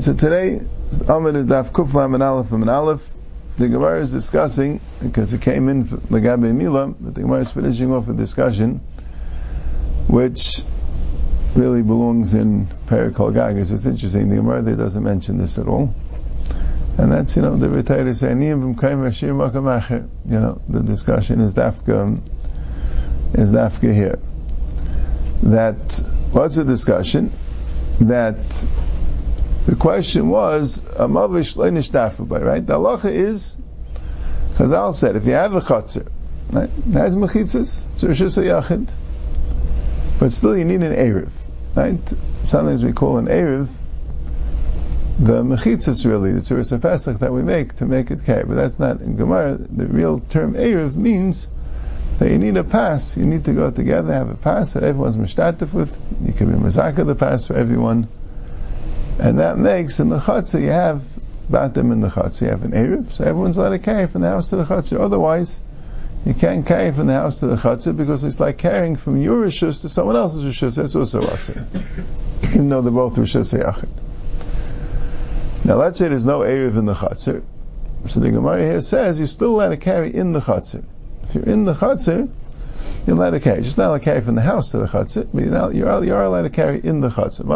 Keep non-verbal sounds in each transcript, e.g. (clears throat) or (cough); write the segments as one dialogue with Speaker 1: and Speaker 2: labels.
Speaker 1: And so today, Amud is Daf Kuf Lam and Aleph and Aleph. The Gemara is discussing, because it came in Lagabe Mila, but the Gemara is finishing off a discussion which really belongs in Perikol Gagas. It's interesting, the Gemara there doesn't mention this at all. And that's, you know, the Ritayr saying, you know, the discussion is Dafka, is Dafka here. That, what's the discussion? That the question was, a mavish leinish dafubai, right? The halacha is, Chazal said, if you have a chatzir, right, it has mechitzas, it's Rosh Yachid, but still you need an Erev, right? Sometimes we call an Erev the mechitzas really, the tzuris Pesach that we make to make it kei, but that's not in Gemara. The real term Erev means that you need a pass. You need to go together, have a pass that everyone's mishtatif with. You can be mazaka the pass for everyone. And that makes in the chutzah you have batim in the chutzah. You have an Erev, so everyone's allowed to carry from the house to the chutzah. Otherwise, you can't carry from the house to the chutzah because it's like carrying from your rishus to someone else's rishus. That's also asir. Even though they're both rishus yachid. Now let's say there's no Erev in the chutzah. So the Gemara here says you're still allowed to carry in the chutzah. If you're in the chutzah, you're allowed to carry. Just not allowed to carry from the house to the chatzit, but you're, not, you're, you're allowed to carry in the chatzit.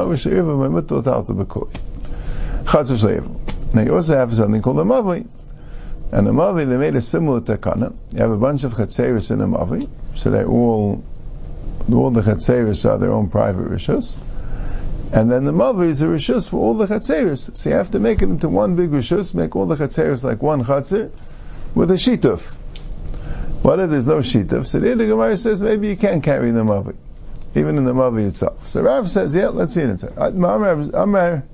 Speaker 1: Now you also have something called a mavi. And a mavi, they made a similar takana. You have a bunch of chatzeris in a mavi, so they all, all the chatzeris are their own private rishus. And then the mavi is a rishus for all the chatzeris. So you have to make it into one big rishus, make all the chatzeris like one chatzir, with a shituf. What if there's no shituf? So the Gemara says maybe you can carry the mavi, even in the mavi itself. So Rav says, yeah, let's see it uh, inside. Amar,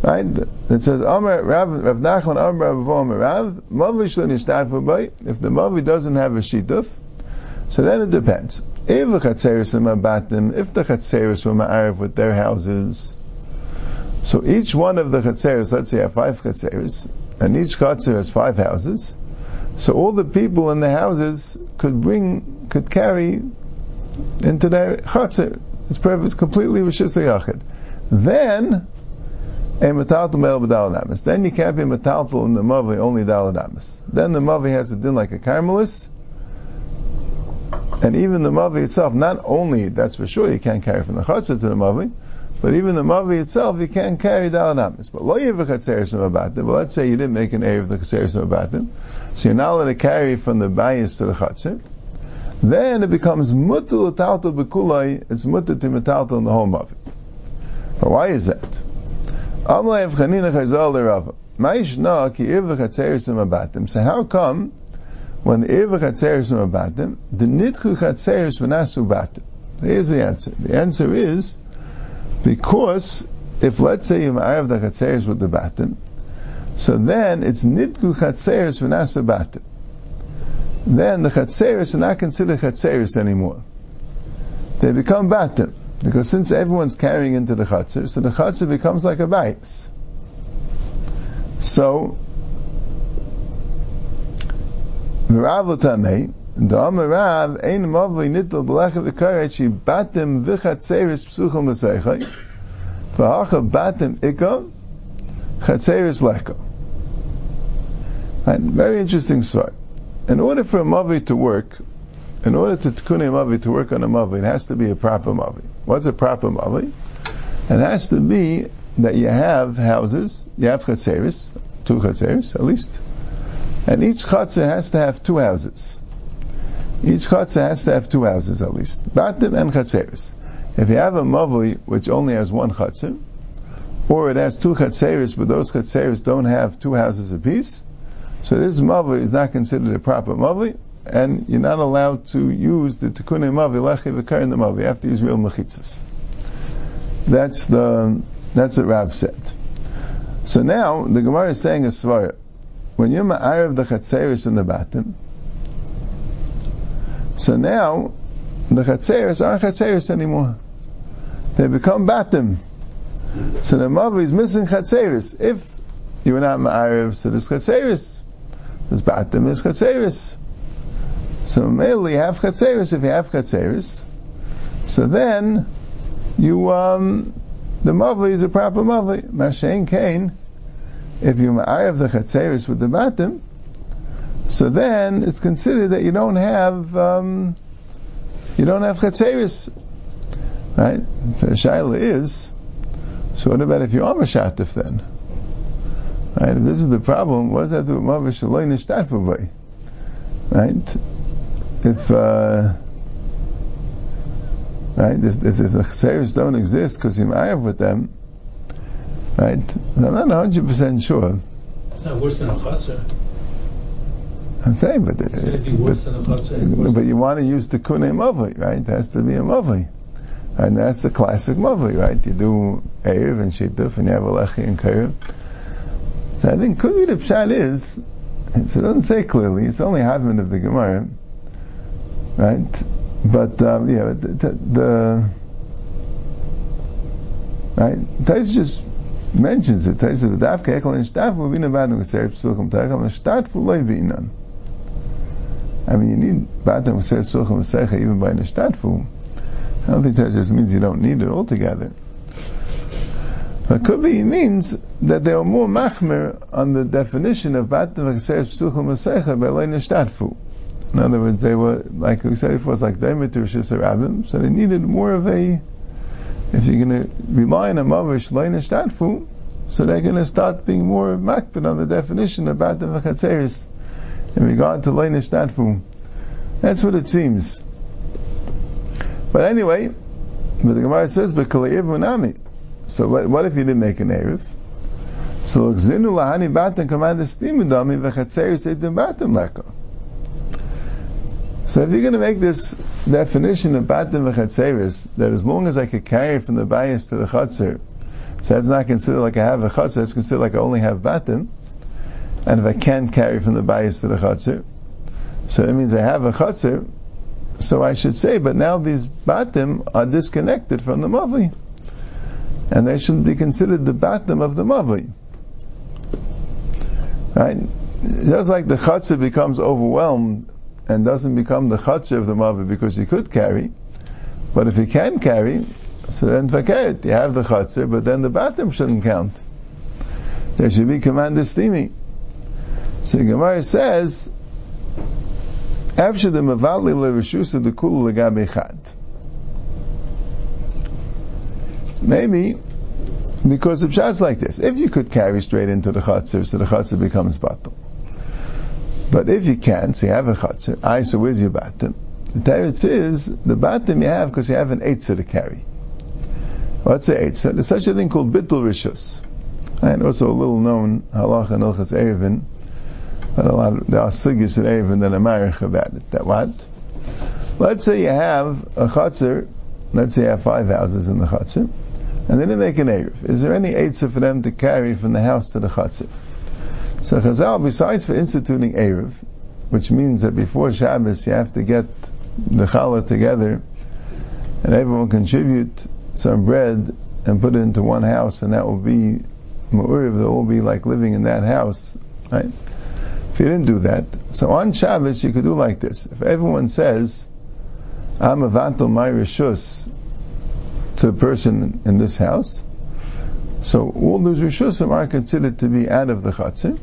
Speaker 1: right? It says Amar Rav Rav Nachman Amar Rav Amar Rav mavi shlo bay. If the mavi doesn't have a shituf, so then it depends. If the chatzeris are if the chatzeris were ma'ariv with their houses, so each one of the chatzeris, let's say, have five chatzeris, and each chatzer has five houses. So all the people in the houses could bring, could carry into their chatzir. It's it's completely rishis. Then, a metaltal mel b'daladamis. Then you can't be metaltal in the mavi, only daladamis. Then the mavi has a din like a carmelis. And even the mavi itself, not only, that's for sure, you can't carry from the chatzir to the mavi, but even the mavi itself, you can't carry daladamis. But lo yivachatzeris about them. But let's say you didn't make an of the chatzeris about them. So you're not allowed to carry from the bayis to the chatzir. Then it becomes mutal taltal bekulai. It's mutal to metaltal in the whole of it. But why is that? Amlay chanina chayzal lerava. Ma'ishna ki irva chatzerisim abatim. So how come when the irva chatzerisim abatim, the nitchu chatzeris v'nasu batim? Here's the answer. The answer is because if let's say you ma'arav the chatzeris with the batim, so then it's nidgu chatzeris v'nasa batim. Then the chatzeris are not considered chatzeris anymore. They become batim. Because since everyone's carrying into the chatzir, so the chatzir becomes like a bais. So, the V'rav l'tamei, Da'am Rav, ein mavli nitl b'lecha v'karet, she batim v'chatzeris psuchel m'seichai, v'hacha batim ikam, chatzeris lecha. Right? Very interesting story. In order for a mavi to work, in order to tikkun a mavi to work on a mavi, it has to be a proper mavi. What's a proper mavi? It has to be that you have houses, you have chatzeris, two chatzeris at least, and each chatzir has to have two houses. Each chatzir has to have two houses at least, batim and chatzeris. If you have a mavi which only has one chatzir, or it has two chatzeris, but those chatzeris don't have two houses apiece, so this mavi is not considered a proper mavi, and you're not allowed to use the tikkun mavi lechi v'kar in the mavi after Israel mechitzas. That's the that's what Rav said. So now the Gemara is saying a svara. When you're ma'ariv the chatzeris in the batim, so now the chatzeris aren't chatzeris anymore. They become batim. So the mavi is missing chatzeris. If you were not ma'ariv, so this chatzeris there's batim, there's chatzeris. So mainly have chatzeris if you have chatzeris. So then you um, the mavli is a proper mavli. Mashain Kain, if you ma'arev the chatzeris with the batim, so then it's considered that you don't have um, you don't have chatzeris, right? The shaila is. So what about if you are mashatif then? Right? If this is the problem, what does that do with mavish shaloi Right? If uh, right, if, if, if the chseris don't exist because you're ma'ayev with them, right? I'm not 100 percent
Speaker 2: sure. It's not worse than a chaser.
Speaker 1: I'm saying, but, but, but you want to use the kune mavli, right? It has to be a mavli. And that's the classic mavli, right? You do Erev and Shituf and you have Alechi and Karev. So I think be the pshat is, so it doesn't say clearly, it's only half of the Gemara, right? But um, yeah, the, the, the right, Tais just mentions it. Tais says, "Dafka ekel in shtaf v'vina badam v'ser psuchim tarcham v'shtat v'loy v'inan." I mean, you need badam v'ser psuchim v'secha even by nishtadfu. I don't think that just means you don't need it altogether. But could be means that they are more machmer on the definition of batim v'kseir psuchim v'secha by Lein nishtadfu. In other words, they were, like we said before, it's like Demeter Shisarabim, so they needed more of a, if you're going to rely on a Mavish Leina so they're going to start being more makbid on the definition of Batim V'chatzeris in regard to Leina Shtatfu. That's what it seems. But anyway, but the Gemara says, munami." So what, what, if you didn't make an erev? So zinu lahani batim command estimudami v'chatzeris etim batim leka. So if you're going to make this definition of batim v'chatzeris, that as long as I could carry from the bias to the chatzir, so that's not considered like I have a chatzir, it's considered like I only have batim. And if I can't carry from the bias to the chatzir, so that means I have a chatzir, so I should say, but now these batim are disconnected from the mavli. And they should be considered the batim of the mavli. Right? Just like the chatzir becomes overwhelmed and doesn't become the chatzir of the mother because he could carry. But if he can carry, so then fakert, you have the chatzir, but then the batim shouldn't count. There should be commander stimi. So the Gemara says, after the mavali levishusa the kulu legabe chad. Maybe because of shots like this. If you could carry straight into the chatzir, so the chatzir becomes batal. But if you can't, so you have a chatzir, I, so where's your batim? The teretz is, the batim you have because you have an eitzah to carry. What's the eitzah? There's such a thing called bittul rishus. And also a little known halacha and erevin, a lot of, there are sigis in erevin that are marich about it. That what? Let's say you have a chatzir, let's say you have five houses in the chatzir, and then you make an erev. Is there any eitzah for them to carry from the house to the chatzir? So Chazal, besides for instituting Erev, which means that before Shabbos you have to get the challah together and everyone contribute some bread and put it into one house and that will be Ma'uriv, that will be like living in that house, right? You didn't do that, so on Shabbos you could do like this. If everyone says, I'm a vantal my rishus to a person in this house, so all those rishusim are considered to be out of the chatzir,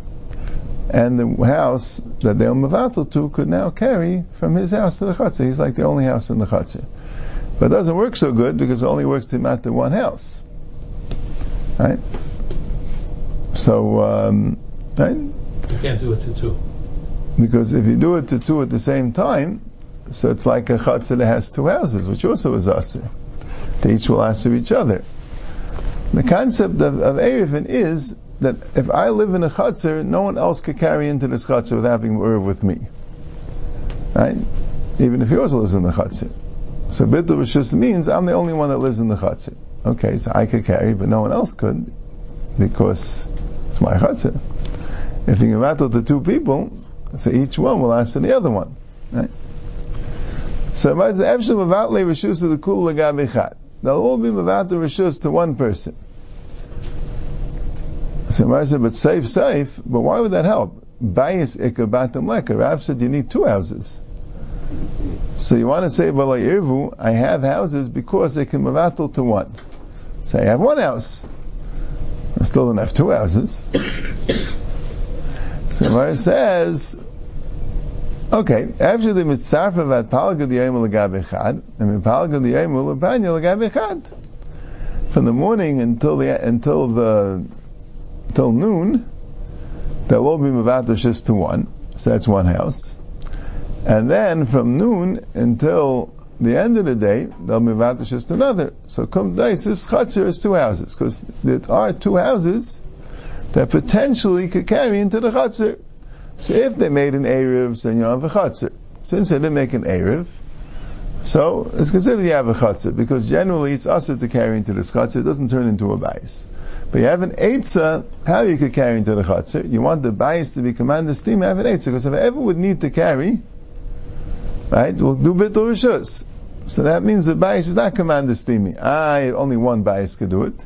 Speaker 1: and the house that they'll mavatal to could now carry from his house to the chatzah. He's like the only house in the chatzah. But it doesn't work so good because it only works to the one house. Right? So, um, right?
Speaker 2: You can't do it to two.
Speaker 1: Because if you do it to two at the same time, so it's like a chatzah has two houses, which also is aser. They each will answer each other. The concept of, of Erevin is that if I live in a chutzner, no one else could carry into this chutzner without being urv with me. Right? Even if he also lives in the chutzner. So bitul just means I'm the only one that lives in the chutzner. Okay, so I could carry, but no one else could because it's my chutzner. If you rattle to two people, so each one will answer the other one. Right? So They'll all be mavat rishus to one person. So Rav said, but safe, safe, but why would that help? Bayis ikabatim leka. Rav said you need two houses. So you want to say, well, irvu, I have houses because they can mavatal to one. Say I have one house. I still don't have two houses. So Gemara says, okay, after the mitzarfa vat palga diyayim l'gab echad, and palga diyayim l'banya l'gab echad. From the morning until the until the until noon, they'll all be mavadoshis to one. So that's one house. And then from noon until the end of the day, they'll be mavadoshis to another. So kum dais, this chatzir is two houses, because there are two houses that potentially could carry into the chatzir. So if they made an Erev, then you don't have a chatzir. Since they didn't make an Erev, so it's considered you have a chatzir, because generally it's also to carry into this chatzir, it doesn't turn into a bias. But you have an Eitzah, how you could carry into the Chatzir. You want the bias to be commanded steam, have an Eitzah, because if I ever would need to carry, right, we'll do Bittul Rishus. So that means the bias is not commanded steamy. I, ah, only one bias could do it.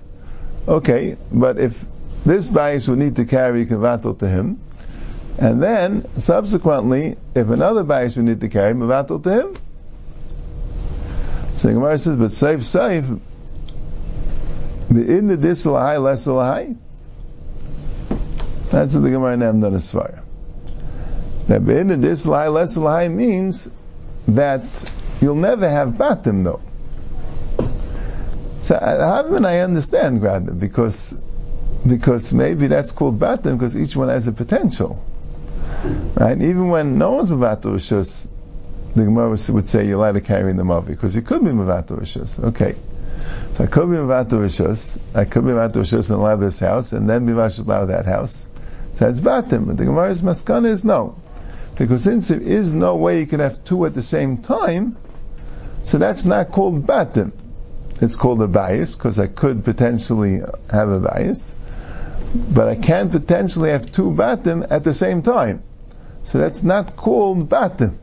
Speaker 1: Okay, but if this bias would need to carry Kavatul to him, and then, subsequently, if another bias would need to carry Mavatul to him, so the Gemara says, but safe, safe, the in the dis less lahai. That's what the Gemara named on a svara. That in the dis lahai less lahai means that you'll never have batim though. So uh, how can I understand Grada? Because because maybe that's called batim because each one has a potential. Right? Even when no one's mavato rishus, the Gemara would say you're allowed to carry in the mavi because it could be mavato rishus. Okay. So I could be Mavato Rishos, I could be Mavato Rishos and allow this house, and then be allow that house. So that's Batim. But the Gemara's Maskana is no. Because since there is no way you can have two at the same time, so that's not called Batim. It's called a bias, because I could potentially have a bias, but I can't potentially have two Batim at the same time. So that's not called Batim.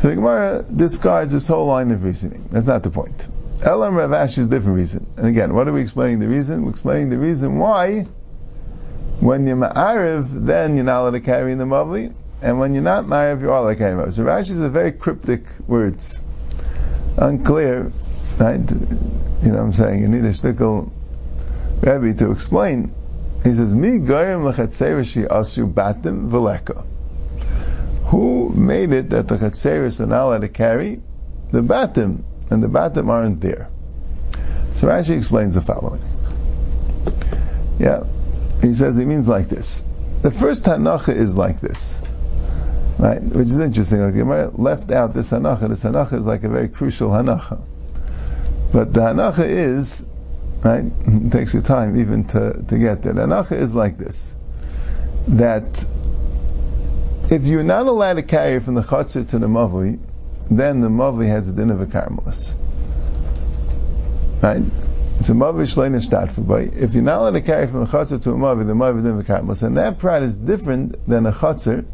Speaker 1: So the Gemara discards this whole line of reasoning. That's not the point. Elam Rav Ashi is a different reason. And again, what are we explaining the reason? We're explaining the reason why when you're ma'ariv, then you're not allowed to carry in the mavli, and when you're not ma'ariv, you are allowed to carry in the mavli. So Rashi is a very cryptic words. Unclear, right? You know what I'm saying? You need a shtickle Rebbe to explain. He says, Mi goyim lechatzereshi asu batim v'leka who made it that the Chatzeris are not allowed to carry? The Batim, and the Batim aren't there. So Rashi explains the following. Yeah, he says he means like this. The first Hanacha is like this, right? Which is interesting. Like Gemara left out this Hanacha. This Hanacha is like a very crucial Hanacha. But the Hanacha is, right? (laughs) It takes you time even to, to get there. The Hanacha is like this. That if you're not allowed to carry from the chatzir to the mavli, then the mavli has a din of a karmelis. Right? It's a mavli shlein and If you're not allowed to carry from a chatzir to a mavli, the mavli din of a karmelis. And that prat is different than a chatzir.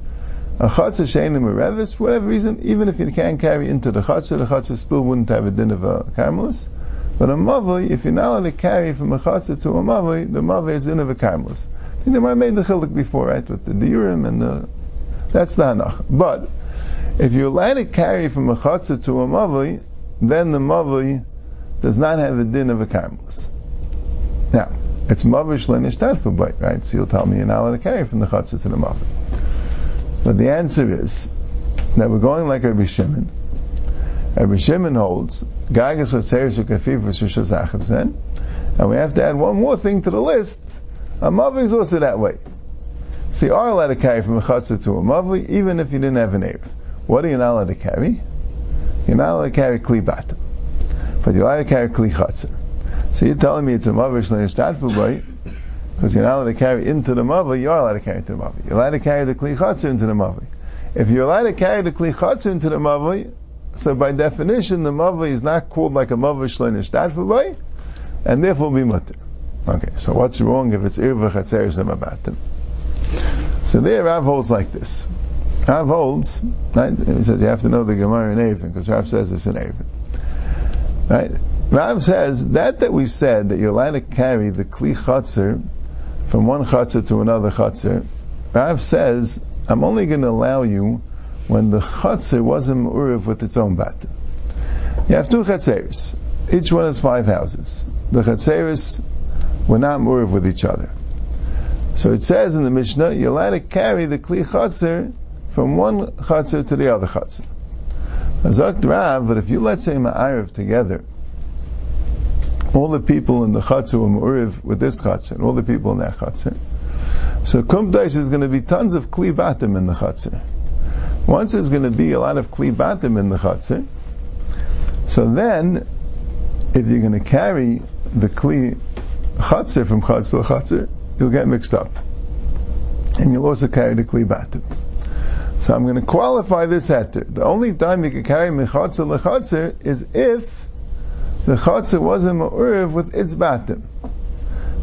Speaker 1: A chatzir shein merevis, for whatever reason, even if you can't carry into the chatzir, the chatzir still wouldn't have a din of a karmelis. But a mavli, if you're not allowed to carry from a chatzir to a mavoi, the mavoi is din of a karmelis. I think they made the chilik before, right, with the diurim and the that's the hanach. But if you're allowed to carry from a chatzah to a mavli, then the mavli does not have a din of a karmelis. Now, it's mavish lenishtat bite, right? So you'll tell me you're not allowed to carry from the chatzah to the mavli. But the answer is that we're going like Rabbi Shimon. Rabbi Shimon holds gagas and we have to add one more thing to the list. A mavli is also that way. So you are allowed to carry from a chatzah to a mavli, even if you didn't have an Erev. What are you not allowed to carry? You're not allowed to carry kli bat, but you're allowed to carry kli. So you're telling me it's a mavish le'ishtadfu boy, because you're not allowed to carry into the mavli, you are allowed to carry into the mavli. You're allowed to carry the kli into the mavli. If you're allowed to carry the kli into the mavli, so by definition, the mavli is not called like a mavish le'ishtadfu boy, and therefore be mutter. Okay, so what's wrong if it's irva chatzeres mabatim? So there Rav holds like this. Rav holds, right? He says you have to know the Gemara in Avon, because Rav says it's in Avon. Right? Rav says that that we said that you're allowed to carry the Kli Chatzar from one Chatzar to another Chatzar, Rav says, I'm only going to allow you when the Chatzar wasn't Uriv with its own bat. You have two Chatzeris. each one has five houses. The Chatzeris were not murav with each other. So it says in the Mishnah, you're allowed to carry the Kli Chatzer from one Chatzer to the other Chatzer. Azak Rav, but if you let's say Ma'ariv together, all the people in the Chatzer were Ma'ariv with this Chatzer, and all the people in that Chatzer. So Kumdais is going to be tons of Kli Batim in the Chatzer. Once there's going to be a lot of Kli Batim in the Chatzer, so then, if you're going to carry the Kli Chatzer from Chatzer to Chatzer, you'll get mixed up. And you'll also carry the Kli Batim. So I'm going to qualify this heter. The only time you can carry mechatzer lechatzer is if the chatzer wasn't ma'uriv with its batim.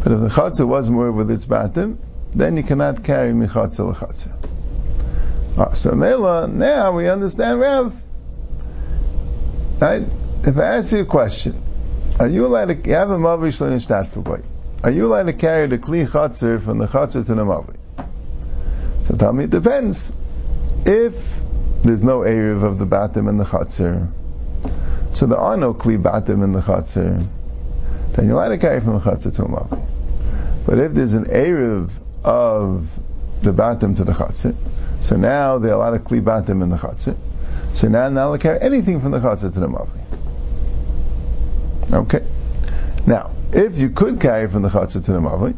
Speaker 1: But if the chatzer was ma'uriv with its batim, then you cannot carry mechatzer lechatzer. Ah, so Mela, now we understand Rav. Right? If I ask you a question, are you allowed to you have a mavish for Are you allowed to carry the kli chatzer from the chatzer to the mavi? So tell me, it depends. If there's no Erev of the Batim in the Chatzir, so there are no Kli Batim in the Chatzir, then you're allowed to carry from the Chatzir to the Mavi. But if there's an Erev of the Batim to the Chatzir, so now there are a lot of Kli Batim in the Chatzir, so now now to carry anything from the Chatzir to the Mavi. Okay. Now, if you could carry from the Chatzir to the Mavi,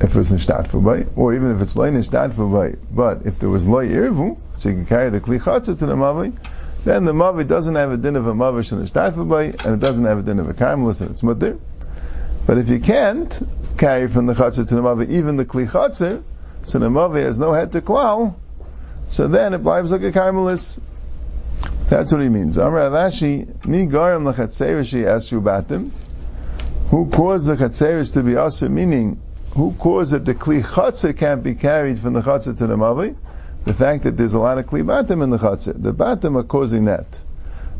Speaker 1: if it's nishtat by, or even if it's loy nishtat by, but if there was loy irvu, so you can carry the kli chatzah to the mavi, then the mavi doesn't have a din of a mavish and nishtat by, and it doesn't have a din of a karmelis and it's mutter. But if you can't carry from the chatzah to the mavi, even the kli so the mavi has no head to klal, so then it lives like a karmelis. That's what he means. Amr Avashi, mi garam lechatzeirishi asru batim, who caused the chatzeris to be asr, meaning who caused that the kli chatzah can't be carried from the chatzah to the mavi? The fact that there's a lot of kli batim in the chatzah. The batim are causing that.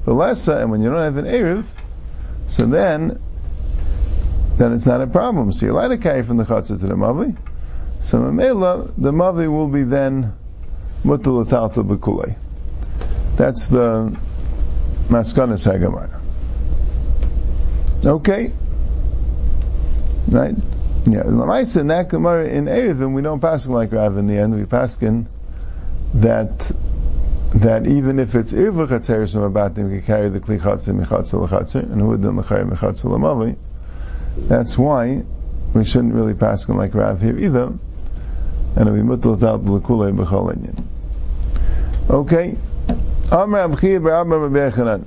Speaker 1: The lessa, and when you don't have an erev, so then, then it's not a problem. So you're allowed to carry from the chatzah to the mavi. So mamela, the mavi will be then mutal atalta bekulei. That's the maskana sagamar. Okay, right? Yeah, Lamaisa in that Gemara in Erevin, we don't pass like Rav in the end. We pass in that that even if it's Irva Chatzeris from them, we can carry the Kli Chatzer Mechatzer L'Chatzer, and then L'Chayr Mechatzer L'Mavi. That's why we shouldn't really pass like Rav here either, and it'll be Mutal Tal B'Lekulei B'Chol Inyan. Okay. Amr Abchir B'Abba B'Bechanan.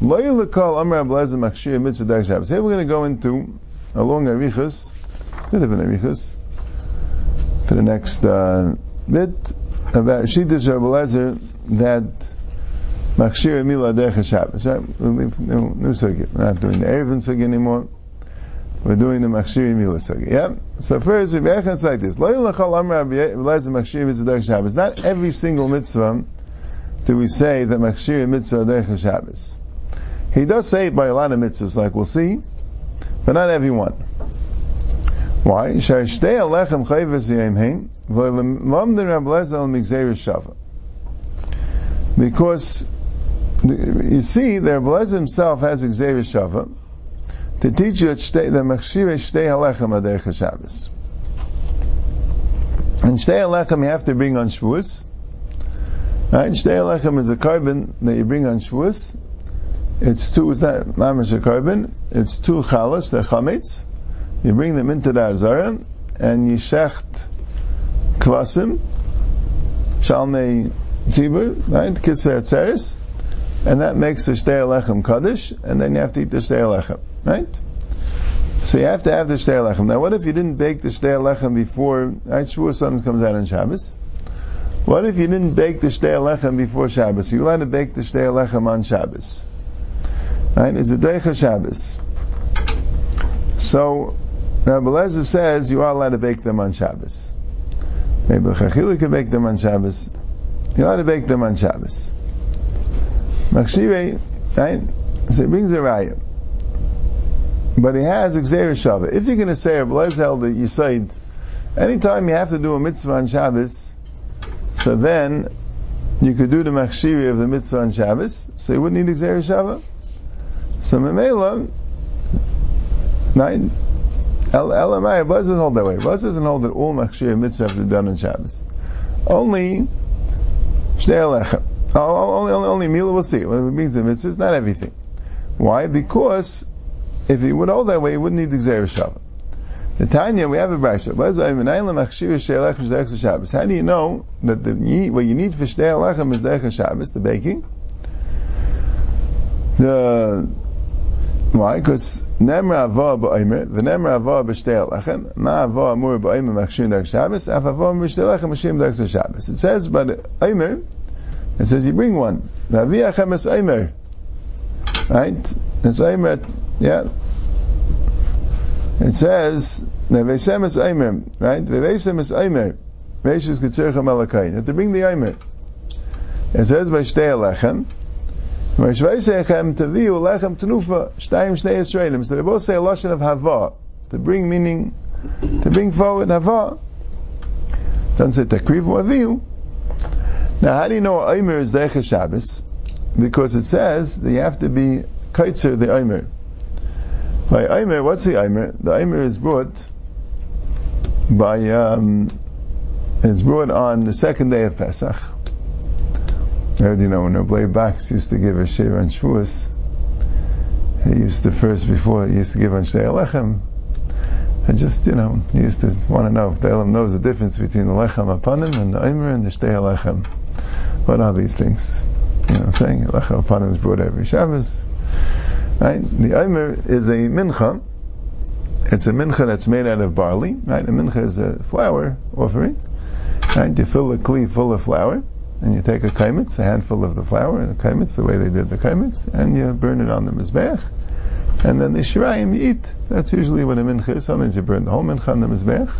Speaker 1: Lo Yilakol Amr Ablezer Machshir Mitzvah Shabbos. Here we're going to go into a long Arichas, bit of an arichus to the next uh, bit about Shittas Rabbi Lezer that Machshir Mila Derech Shabbos. Right? We'll leave new, new sugi. We're not doing the Erevin sugi anymore. We're doing the Machshir Mila. Yeah. So first, Rabbi Echad like this: Lo Yilachal Amr Rabbi Lezer Machshir Mitzvah Derech Shabbos. Not every single mitzvah do we say that Machshir Mitzvah Derech Shabbos. He does say it by a lot of mitzvahs, like we'll see, but not every one. Why? Because you see, the Rablezel himself has Xavier Shava to teach you the Machshir Shtei Halechem Aderech Shabbos. And Shtei Halechem you have to bring on Shavuos. Right? Shtei Halechem is a carbon that you bring on Shavuos. It's two, it's not mamash a carbon, it's two chalas, they're chametz, you bring them into the Azara, and you shecht kvasim, shalmei tzibur, right, kisei atzeres, and that makes the shtei alechem kaddish, and then you have to eat the shtei alechem, right? So you have to have the shtei alechem. Now what if you didn't bake the shtei alechem before, right, Shavuot Sons comes out on Shabbos? What if you didn't bake the shtei alechem before Shabbos? You allowed to bake the shtei alechem on Shabbos. Right? Is it Deicha Shabbos? So, Rabbi Lezer says you are allowed to bake them on Shabbos. Maybe the Chachili can bake them on Shabbos. You're allowed to bake them on Shabbos. Machshire, right? So he brings a raya. But he has gzeir shava. If you're going to say Lezer held that you said, anytime you have to do a mitzvah on Shabbos, so then you could do the machshiri of the mitzvah on Shabbos, so you wouldn't need Xer Shavah. So Memela, nine, LMI, Buzz doesn't hold that way. Buzz doesn't hold that all Machshir mitzvah have to be done on Shabbos. Only Shnei Alechem. Oh, oh, only, only, only Mila will see. What it means the mitzvah is not everything. Why? Because if he would hold that way, he wouldn't need the Xer Shabbat. The Tanya, we have a brayso. How do you know that the what you need for shtei alechem is derech Shabbos, the baking? The why? Because nemra ava ba'omer, the nemra ava b'shtei alechem, ma ava amur ba'omer machshir derech Shabbos, af ava b'shtei alechem machshir derech Shabbos. It says, but omer, it says you bring one. V'aviachem es omer. Right? It's omer, yeah. It says, Nevesem is Aimer, right? Nevesem is Aimer. Vesh is Kitzircha Malakai. That to bring the Aimer. It says by Shtei Alechem, Vashvaisechem Taviu Lechem Tenufa, Shtayim Shnei Yisraelim. So they both say a Lashon of Hava. To bring meaning, to bring forward Hava. Doesn't say Takrivu Aviu. Now how do you know Aimer is Decha Shabbos? Because it says that you have to be Kaitzer the Aimer. By Aimer, what's the Aimer? The Aimer is brought by, um, it's brought on the second day of Pesach. Do you know when Rabbi Bachs used to give a shir on Shavuos, he used to first, before he used to give on Shnei Alechem, I just, you know, he used to want to know if the Elam knows the difference between the Lechem Apanim and the Aimer and the Shtei Alechem. What are these things? You know what I'm saying? Lechem Apanim is brought every Shabbos. Right? The Omer is a mincha. It's a mincha that's made out of barley. Right? A mincha is a flour offering. Right? You fill a kli full of flour, and you take a kaimitz, a handful of the flour, and a kaimitz, the way they did the kaimitz, and you burn it on the mizbech. And then the shirayim you eat. That's usually what a mincha is. Sometimes you burn the whole mincha on the mizbech.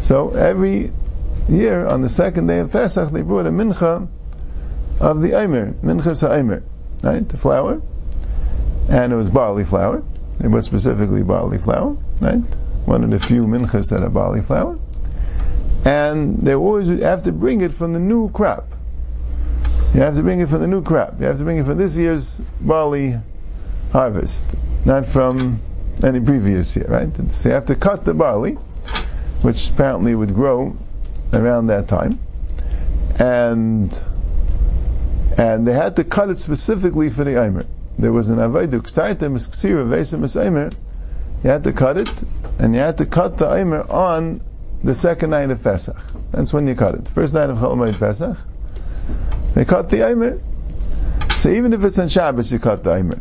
Speaker 1: So every year, on the second day of Pesach, they brought a mincha of the Eimer, mincha sa'Eimer. Right? The flour and it was barley flour. It was specifically barley flour, right? One of the few minchas that are barley flour. And they always have to bring it from the new crop. You have to bring it from the new crop. You have to bring it from this year's barley harvest, not from any previous year, right? So you have to cut the barley, which apparently would grow around that time, and and they had to cut it specifically for the Eimer there was an Avaidu Ksaitem Ksira Vesim Aimer, you had to cut it, and you had to cut the Aimer on the second night of Pesach. That's when you cut it. The first night of Chol Pesach, they cut the Aimer. So even if it's on Shabbos, you cut the Aimer.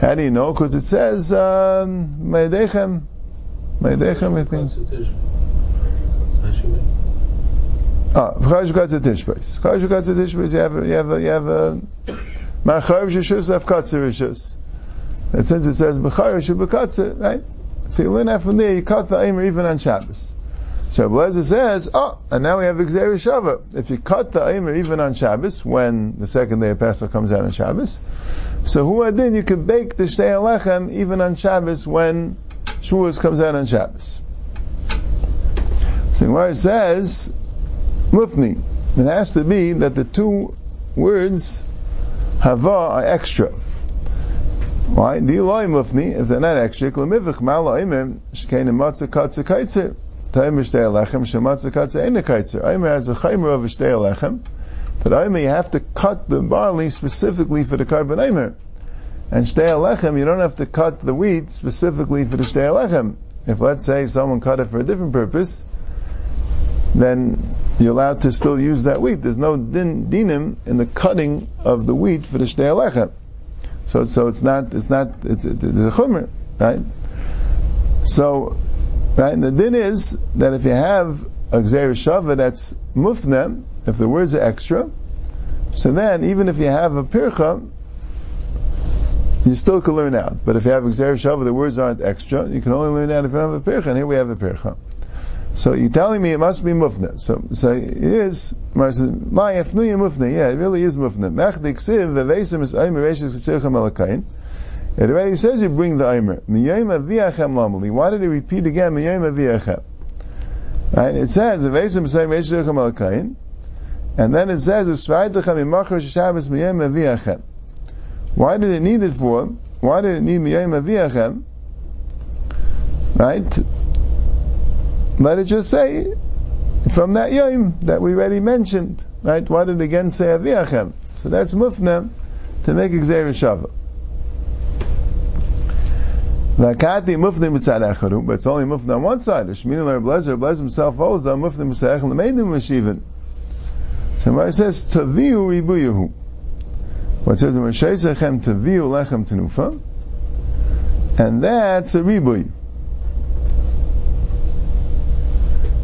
Speaker 1: How do you know? Because it says, Ma'edechem, Ma'edechem, I think. Ah, Tishbais. Chayish Gatzah Tishbais, you have, you have, you have a, Ma'chayiv shishus afkatzer rishus. And since it says b'chayiv shubakatzer, right? So you learn that from there, you cut the aimer even on Shabbos. So Blazer says, oh, and now we have gzeir shava. If you cut the aimer even on Shabbos, when the second day of Pesach comes out on Shabbos, so who then you can bake the Shtei Alechem even on Shabbos when Shavuos comes out on Shabbos. So it says, Mufni, it has to be that the two words hava are extra. Why? The Eloi mufni, if they're not extra, klamivich mala imim, shkein matzah katza kaitzer, taim shtei alechem, shematzah katza ena kaitzer. Aimer has a chaimer of a shtei alechem, but Aimer you have to cut the barley specifically for the carbon Aimer. And shtei alechem, you don't have to cut the wheat specifically for the shtei alechem. If let's say someone cut it for a different purpose, then you're allowed to still use that wheat. There's no din, dinim in the cutting of the wheat for the shtei alechem. So, so it's not, it's not, it's, a chumr, right? So, right, and the din is that if you have a gzeir shava that's mufnem, if the words are extra, so then even if you have a pircha, you still can learn out. But if you have a gzeir shava, the words aren't extra, you can only learn out if you don't have a pircha, and here we have a pircha. So you're telling me it must be mufna. So, so it is, my afnuya mufna. Yeah, it really is mufna. Mechdik siv, the vesim is aimer, vesim is alakayin. It already says you bring the aimer. Miyayim aviyachem lamali. Why did he repeat again, miyayim aviyachem? Right? It says, the vesim is aimer, vesim is alakayin. And then it says, usvaytachem imachar shabbos miyayim aviyachem. Why did it need it for? why did it need miyayim aviachem? Right? Let it just say from that yom that we already mentioned. Right? Why did it again say aviachem? So that's mufna to make exer shava. Vakati mufna mitzad acharu, but it's only mufna on one side. Shmini ler blazer, blazer himself holds mufna mitzad echel lemeidim mashivin. So Mari says taviu ribuyahu. What says Moshe sechem taviu lechem tenufa, and that's a ribuy.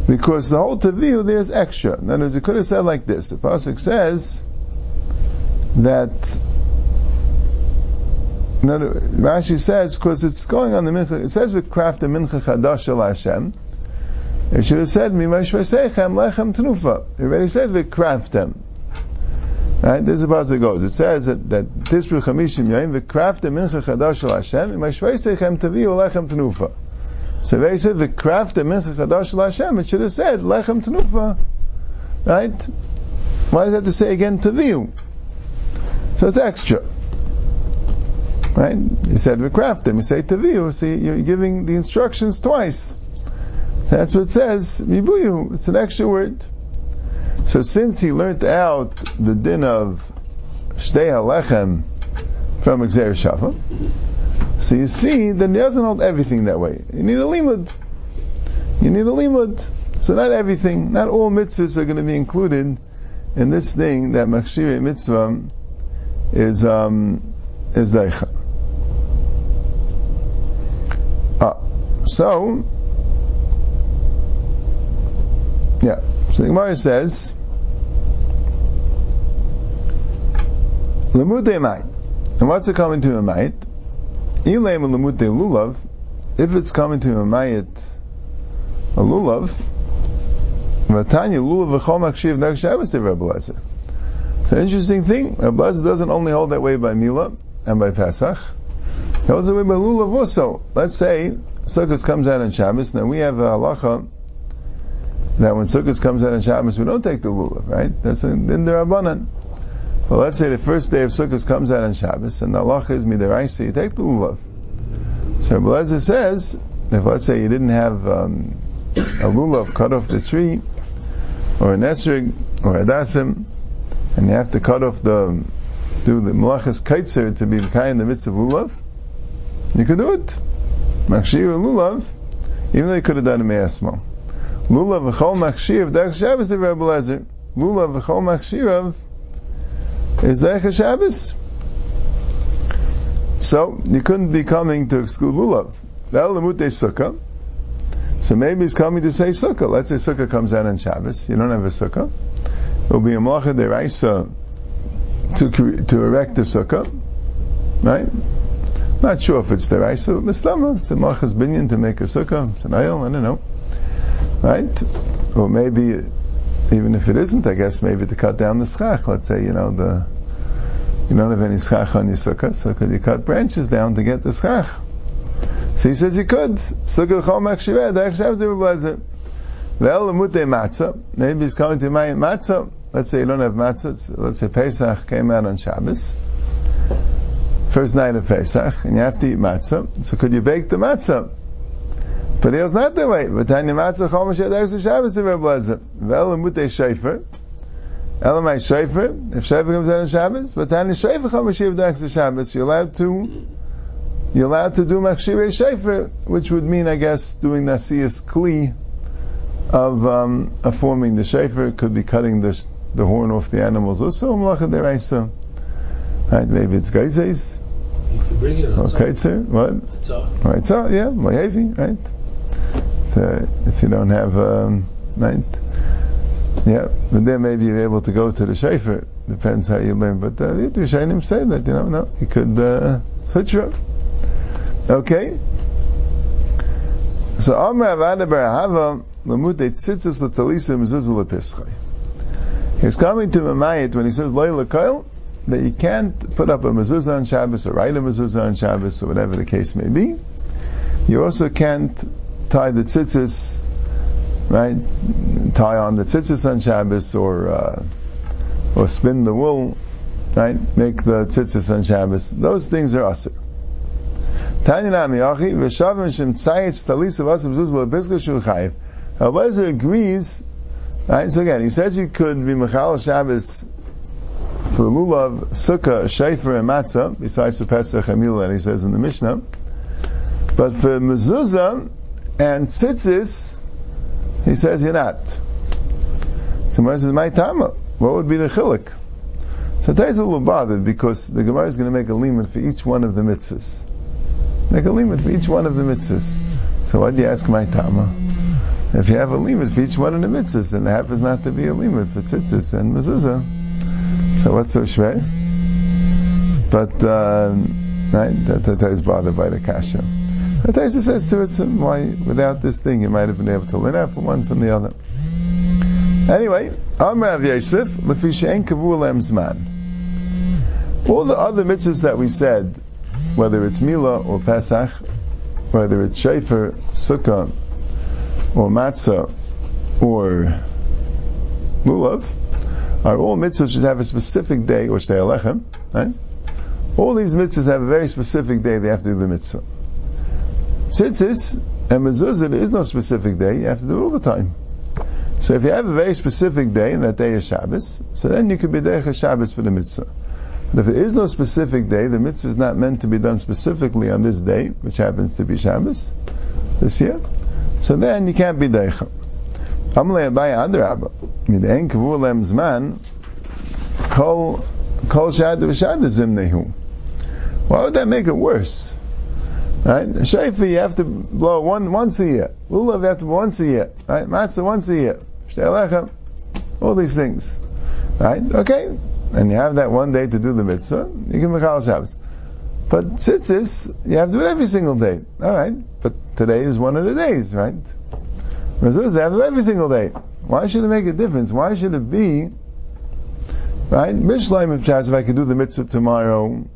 Speaker 1: Because the whole taviu there's extra. In other words, it could have said like this. The pasuk says that Rashi says, because it's going on the mincha, it says with craft the mincha chadash el Hashem. It should have said, Mimashvasechem lechem tenufa. It already said the craft them. Right? This is how it goes. It says that, that Tisbru Chamishim Yayim, the craft the mincha chadash el Hashem, Mimashvasechem taviu lechem tenufa. So they said the craft the mincha el Hashem, it should have said lechem tenufa. Right? Why does it have to say again taviu? So it's extra. Right? You said we craft them. You say taviu. See, you're giving the instructions twice. That's what it says. Mibuyu. It's an extra word. So since he learned out the din of shtei halechem from Exer Shafa, so you see then he doesn't hold everything that way. You need a limud. You need a limud. So not everything, not all mitzvahs are going to be included in this thing that machshire mitzvah is um, is daicha. Ah, So, yeah. So the Gemara says, mait. And what's it coming to a mait? Lulav. If it's coming to a mait, a lulav, Vatanya lulav v'chol makshiv nek Shabbos de Rebbe Lezer. So interesting thing, Rebbe Lezer doesn't only hold that way by Mila and by Pesach. He holds that way by lulav also. Let's say Sukkot comes out on Shabbos. Now we have a halacha that when Sukkot comes out on Shabbos, we don't take the lulav, right? That's in the Rabbanan. Well, let's say the first day of Sukkot comes out on Shabbos, and the halacha is midaraisa, you take the lulav. So Blazer says, if let's say you didn't have um, a lulav cut off the tree, or an esrig, or a dasim, and you have to cut off the, do the malachas kaitzer to be in the midst of lulav, you could do it. Makshir lulav, even though you could have done a me'asmo. Lulav v'chol makshir v'derech Shabbos the Rebbe Lezer. Lulav v'chol makshirav is derech Shabbos. So, you couldn't be coming to exclude lulav. Sukkah. So maybe he's coming to say sukkah. Let's say sukkah comes out on Shabbos. You don't have a sukkah. It will be a malacha deraisa to to erect the sukkah, right? Not sure if it's the Raisa, but Mislama, it's a Machas Binyan to make a sukkah, it's an ayel, I don't know. Right? Or maybe, even if it isn't, I guess maybe to cut down the schach, let's say, you know, the, you don't have any schach on your sukkah, so could you cut branches down to get the schach? So he says you could. Sukkah makshireh, actually have. Well, matzah. Maybe he's coming to my matzah. Let's say you don't have matzah. Let's say Pesach came out on Shabbos first night of Pesach, and you have to eat matzah. So could you bake the matzah? But it was not the way. But tanya matzah chol mashiach Shabbos in Rebbe Lezer. Emute shayfer. Elamai shayfer. If shayfer comes out on Shabbos, but tanya shayfer chol mashiach Shabbos. You're allowed to. You're allowed to do machshirei shayfer, which would mean, I guess, doing nasiyas kli of um, of forming the shayfer. Could be cutting the the horn off the animals. Also, malacha deraisa. Right? Maybe it's geizes.
Speaker 2: bring it on
Speaker 1: Okay, sir. What? Right, so yeah, Moyevi, right? If you don't have, um, right? Yeah, but then maybe you're able to go to the Shafer. Depends how you learn. But uh, the Rishonim say that, you know, no, you could uh, switch up. Okay? So, Amr Avada Barahava, Lamute Tzitzis Latalisa Mezuzah Lepischai. He's coming to Mamayit when he says, Loy Lakail, that you can't put up a mezuzah on Shabbos or write a mezuzah on Shabbos or whatever the case may be. You also can't tie the tzitzis, right? Tie on the tzitzis on Shabbos or uh, or spin the wool, right? Make the tzitzis on Shabbos. Those things are usher. Tanya agrees, right? So again, he says you could be Mechal Shabbos for Lulav, Sukkah, Shefer, and Matzah, besides for Pesach and Milah, he says in the Mishnah. But for Mezuzah and Tzitzis, he says you're not. So Gemara says, my tama, what would be the chilik? So Tai's a little bothered because the Gemara is going to make a limit for each one of the mitzvahs. Make a limit for each one of the mitzvahs. So why do you ask my tama? If you have a limit for each one of the mitzvahs, then there happens not to be a limit for tzitzis and mezuzah. So what's so shver? But uh, that, that is bothered by the kasha. But Taisa says to it, why without this thing you might have been able to learn out from one from the other. Anyway, Amr Rav Yosef, Lefisha Kavu Zman. All the other mitzvahs that we said, whether it's Mila or Pesach, whether it's Shofar, Sukkah, or Matzah, or Lulav, are all mitzvahs should have a specific day, or Shtei Alechem, right? All these mitzvahs have a very specific day they have to do the mitzvah. Tzitzis and mezuzah, there is no specific day, you have to do it all the time. So if you have a very specific day, and that day is Shabbos, so then you could be Derech Shabbos for the mitzvah. But if there is no specific day, the mitzvah is not meant to be done specifically on this day, which happens to be Shabbos, this year, so then you can't be Derech. Amalei Abaye Adrabah, Midain Kavur Lem Zman, Kol, Kol Shad V'Shad Zimnehu. Why would that make it worse? Right? Shayfa you have to blow one once a year. Lulav you have to blow once a year. Right? Matzah once a year. Shtelechem. All these things. Right? Okay. And you have that one day to do the mitzvah. You can make Shabbos. But tzitzis, you have to do it every single day. Alright. But today is one of the days, right? Mezuzah, you have to do every single day. Why should it make a difference? Why should it be, right? Mishleim if if I could do the mitzvah tomorrow,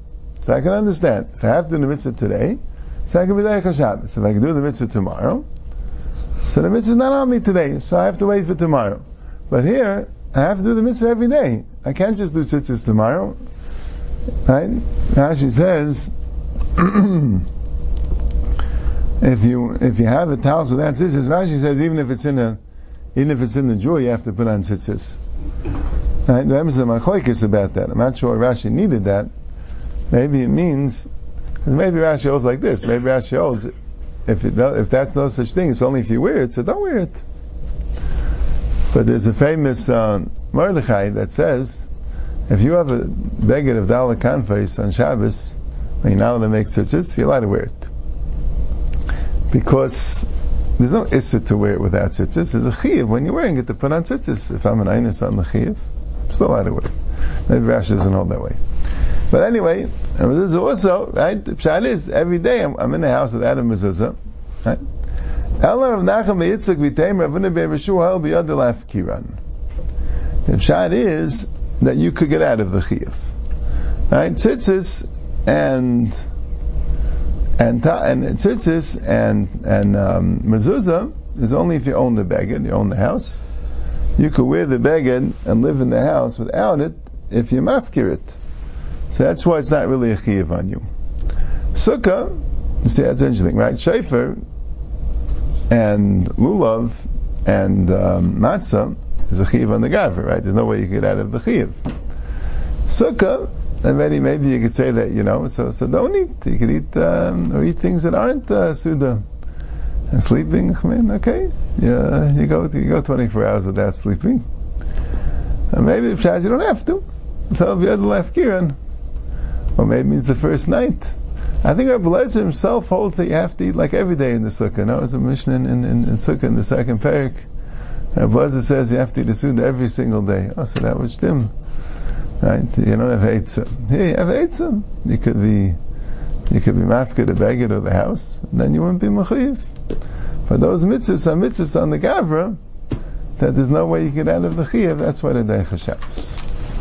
Speaker 1: so I can understand. If I have to do the mitzvah today, so I can be there Shabbos. If I can do the mitzvah tomorrow, so the mitzvah is not on me today, so I have to wait for tomorrow. But here, I have to do the mitzvah every day. I can't just do tzitzis tomorrow. Right? Rashi says, (clears throat) if you if you have a house without tzitzis, Rashi says even if it's in a even if it's in the jewel, you have to put on tzitzis. Right? The Emerson is about that. I'm not sure Rashi needed that. Maybe it means maybe Rashi holds like this. Maybe Rashi holds, if, it, if that's no such thing, it's only if you wear it, so don't wear it. But there's a famous uh, Mordechai that says, if you have a beged of Dalit Kanfais on Shabbos, and you're not allowed to make tzitzis, you're allowed to wear it. Because there's no issur to wear it without tzitzis. There's a chiv when you're wearing it to put on tzitzis. If I'm an einus on the chiv, I'm still allowed to wear it. Maybe Rashi doesn't hold that way. But anyway, this is also, right, the pshat is, every day I'm, I'm in the house with Adam Mezuzah, right? Ella of Nachum Yitzchak v'teim Ravuna be'evishu ha'el b'yad kiran. The pshat is that you could get out of the chiyuv. Right? Tzitzis and and and tzitzis and and um, mezuzah is only if you own the beged, you own the house. You could wear the beged and live in the house without it if you mafkir it. So that's why it's not really a chiyuv on you. Sukkah, you see that's interesting, right? Shofar and lulav and um, matzah is a chiyuv on the gavra, right? There's no way you get out of the chiyuv. Sukkah, and maybe maybe you could say that you know, so so don't eat. You could eat um, or eat things that aren't uh, suda. And sleeping, I mean, okay, yeah, you go you go 24 hours without sleeping. And maybe if you don't have to. The left kiran, or maybe means the first night. I think Rabbi Lezer himself holds that you have to eat like every day in the sukkah. No, it's a Mishnah in, in, in, in sukkah in the second parak. Rabbi Lezer says you have to eat the sukkah every single day. Oh, so that was dim. Right? You don't have eitzah. Here you have eitzah. You could be, you could be mafka the beged of the house, and then you wouldn't be mechiv. But those mitzvahs are mitzvahs on the gavra, that there's no way you get out of the chiyuv, that's why the day Shabbos.